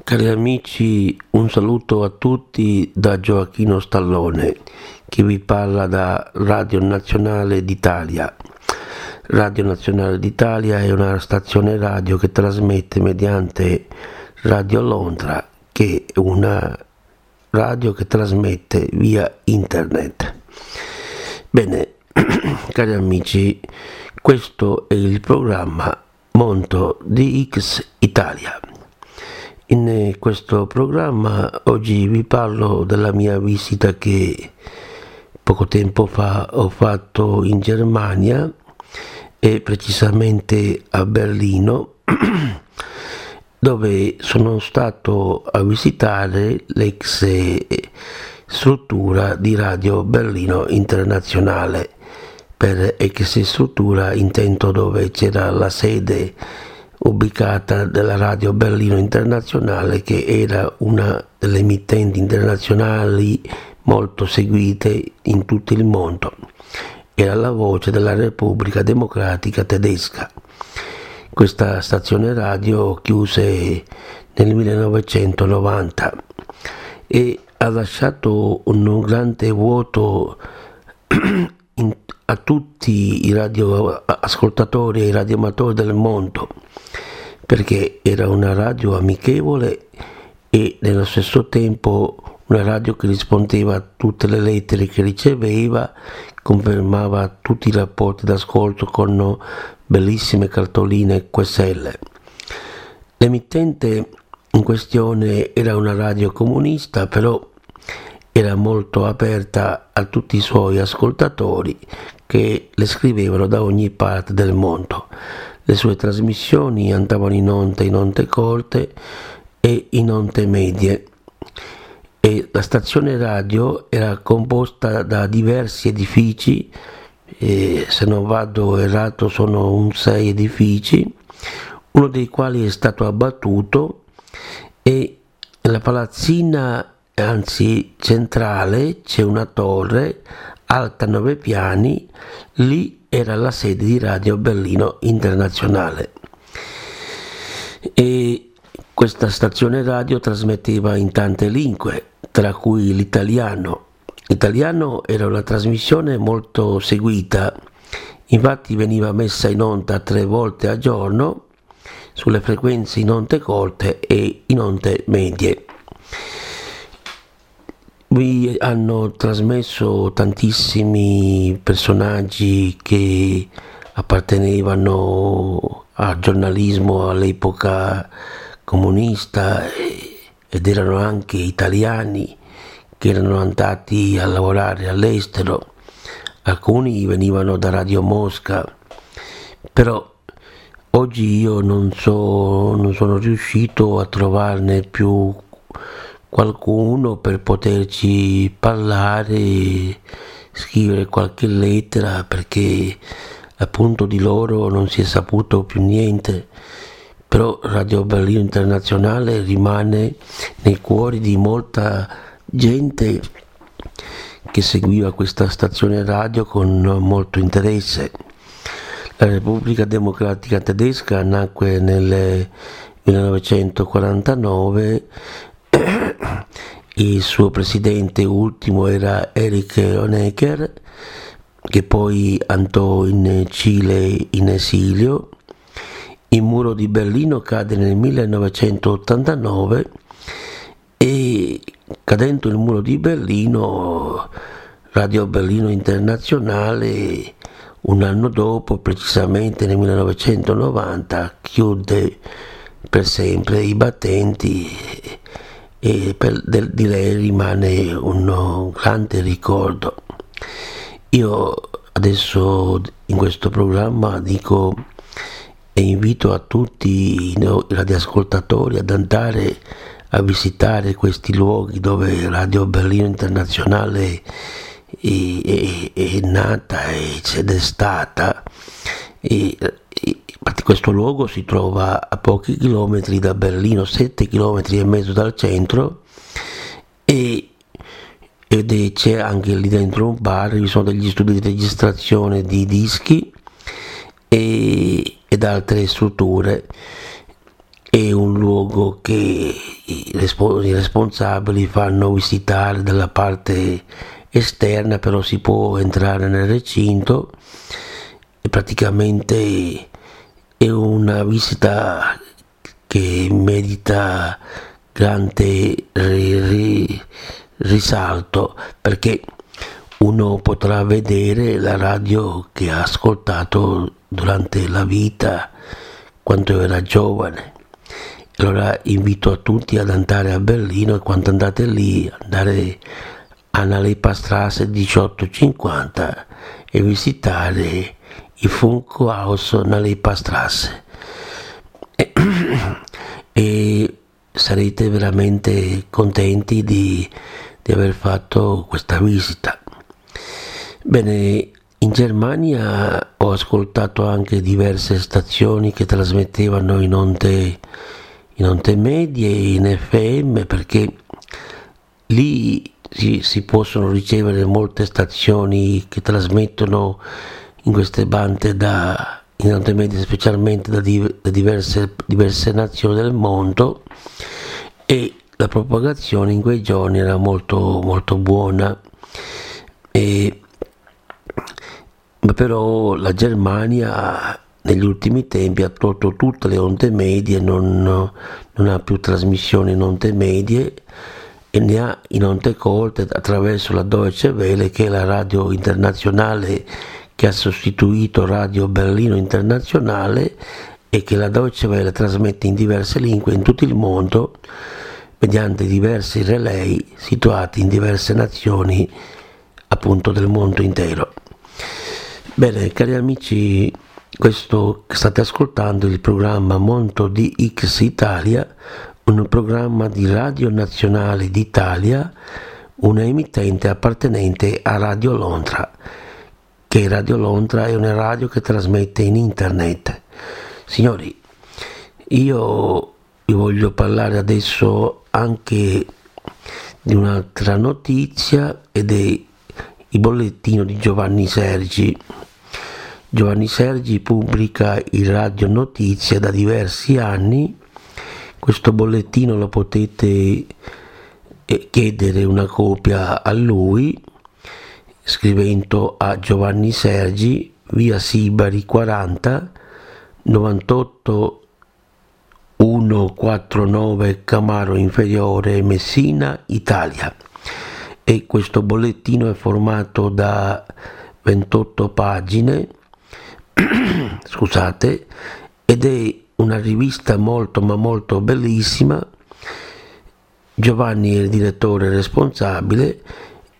Cari amici, un saluto a tutti da Gioacchino Stallone, che vi parla da Radio Nazionale d'Italia. Radio Nazionale d'Italia è una stazione radio che trasmette mediante Radio Londra, che è una radio che trasmette via internet. Bene, cari amici, questo è il programma Monto DX Italia. In questo programma oggi vi parlo della mia visita che poco tempo fa ho fatto in Germania e precisamente a Berlino dove sono stato a visitare l'ex struttura di Radio Berlino Internazionale. Per ex struttura intendo dove c'era la sede ubicata della Radio Berlino Internazionale che era una delle emittenti internazionali molto seguite in tutto il mondo. Era la voce della Repubblica Democratica Tedesca. Questa stazione radio chiuse nel 1990 e ha lasciato un grande vuoto in, a tutti i radioascoltatori e i radioamatori del mondo perché era una radio amichevole e nello stesso tempo una radio che rispondeva a tutte le lettere che riceveva, confermava tutti i rapporti d'ascolto con bellissime cartoline QSL. L'emittente in questione era una radio comunista, però era molto aperta a tutti i suoi ascoltatori che le scrivevano da ogni parte del mondo. Le sue trasmissioni andavano in onda in onde corte e in onde medie e la stazione radio era composta da diversi edifici, e se non vado errato sono un sei edifici, uno dei quali è stato abbattuto e la palazzina, anzi centrale, c'è una torre alta nove piani, lì era la sede di Radio Berlino Internazionale. E questa stazione radio trasmetteva in tante lingue, tra cui l'italiano. L'italiano era una trasmissione molto seguita, infatti veniva messa in onda tre volte al giorno sulle frequenze in onde corte e in onde medie vi hanno trasmesso tantissimi personaggi che appartenevano al giornalismo all'epoca comunista ed erano anche italiani che erano andati a lavorare all'estero, alcuni venivano da Radio Mosca, però oggi io non, so, non sono riuscito a trovarne più qualcuno per poterci parlare, scrivere qualche lettera perché appunto di loro non si è saputo più niente. Però Radio Berlino Internazionale rimane nei cuori di molta gente che seguiva questa stazione radio con molto interesse. La Repubblica Democratica Tedesca nacque nel 1949 il suo presidente ultimo era Erich Honecker, che poi andò in Cile in esilio. Il muro di Berlino cade nel 1989 e cadendo il muro di Berlino, Radio Berlino Internazionale un anno dopo, precisamente nel 1990, chiude per sempre i battenti e per, del, di lei rimane un grande ricordo. Io adesso in questo programma dico e invito a tutti i radioascoltatori ad andare a visitare questi luoghi dove Radio Berlino Internazionale è, è, è nata ed è stata. E, questo luogo si trova a pochi chilometri da Berlino, 7 chilometri e mezzo dal centro e, ed c'è anche lì dentro un bar, ci sono degli studi di registrazione di dischi e, ed altre strutture. è un luogo che i responsabili fanno visitare dalla parte esterna, però si può entrare nel recinto e praticamente è una visita che merita grande risalto perché uno potrà vedere la radio che ha ascoltato durante la vita quando era giovane. Allora invito a tutti ad andare a Berlino e quando andate lì andare a Nalepa Strasse 1850 e visitare il Funkhaus Nalepa Strasse e, e sarete veramente contenti di, di aver fatto questa visita. Bene, in Germania ho ascoltato anche diverse stazioni che trasmettevano in onde in onde medie in FM perché lì si, si, possono ricevere molte stazioni che trasmettono in queste bande da, in onde medie specialmente da, di, da diverse, diverse nazioni del mondo e la propagazione in quei giorni era molto, molto buona. E, ma però la Germania negli ultimi tempi ha tolto tutte le onde medie, non, non ha più trasmissioni in onde medie e ne ha in onde colte attraverso la Deutsche Welle che è la radio internazionale che ha sostituito Radio Berlino Internazionale e che la Deutsche Welle trasmette in diverse lingue in tutto il mondo mediante diversi relay situati in diverse nazioni appunto del mondo intero. Bene, cari amici questo state ascoltando il programma Monto X Italia, un programma di Radio Nazionale d'Italia, una emittente appartenente a Radio Londra, che Radio Londra è una radio che trasmette in internet. Signori, io vi voglio parlare adesso anche di un'altra notizia ed è il bollettino di Giovanni Sergi Giovanni Sergi pubblica il Radio Notizia da diversi anni. Questo bollettino lo potete eh, chiedere una copia a lui scrivendo a Giovanni Sergi, via Sibari 40 98 149 Camaro Inferiore Messina, Italia. E questo bollettino è formato da 28 pagine scusate, ed è una rivista molto ma molto bellissima. Giovanni è il direttore responsabile,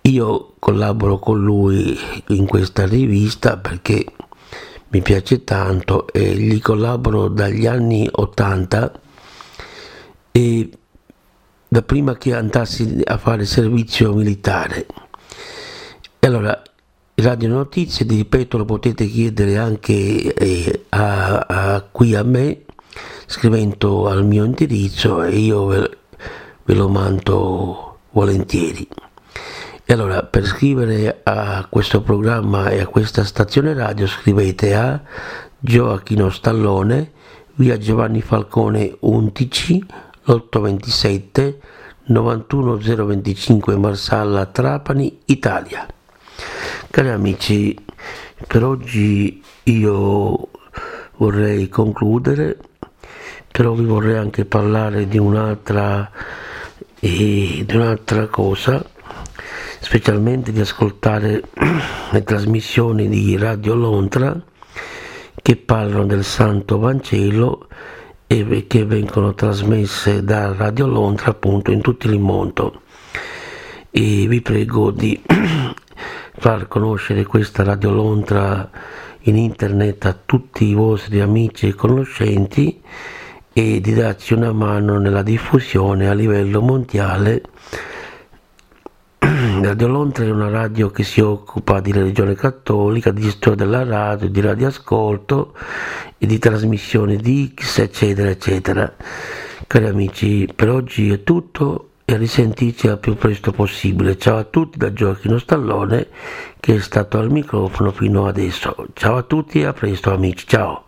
io collaboro con lui in questa rivista perché mi piace tanto e gli collaboro dagli anni 80 e da prima che andassi a fare servizio militare. E allora Radio Notizie, ti ripeto, lo potete chiedere anche eh, a, a, qui a me scrivendo al mio indirizzo e io ve, ve lo mando volentieri. E allora per scrivere a questo programma e a questa stazione radio scrivete a Gioacchino Stallone, via Giovanni Falcone 11, 827 91025 Marsalla Trapani, Italia. Cari amici, per oggi io vorrei concludere, però vi vorrei anche parlare di un'altra, eh, di un'altra cosa, specialmente di ascoltare le trasmissioni di Radio Londra che parlano del Santo Vangelo e che vengono trasmesse da Radio Londra appunto in tutto il mondo. E vi prego di far conoscere questa Radio Londra in internet a tutti i vostri amici e conoscenti e di darci una mano nella diffusione a livello mondiale. Radio Londra è una radio che si occupa di religione cattolica, di storia della radio, di radioascolto e di trasmissione di X, eccetera, eccetera. Cari amici, per oggi è tutto e risentirci al più presto possibile. Ciao a tutti da Gioacchino Stallone che è stato al microfono fino adesso. Ciao a tutti e a presto amici, ciao!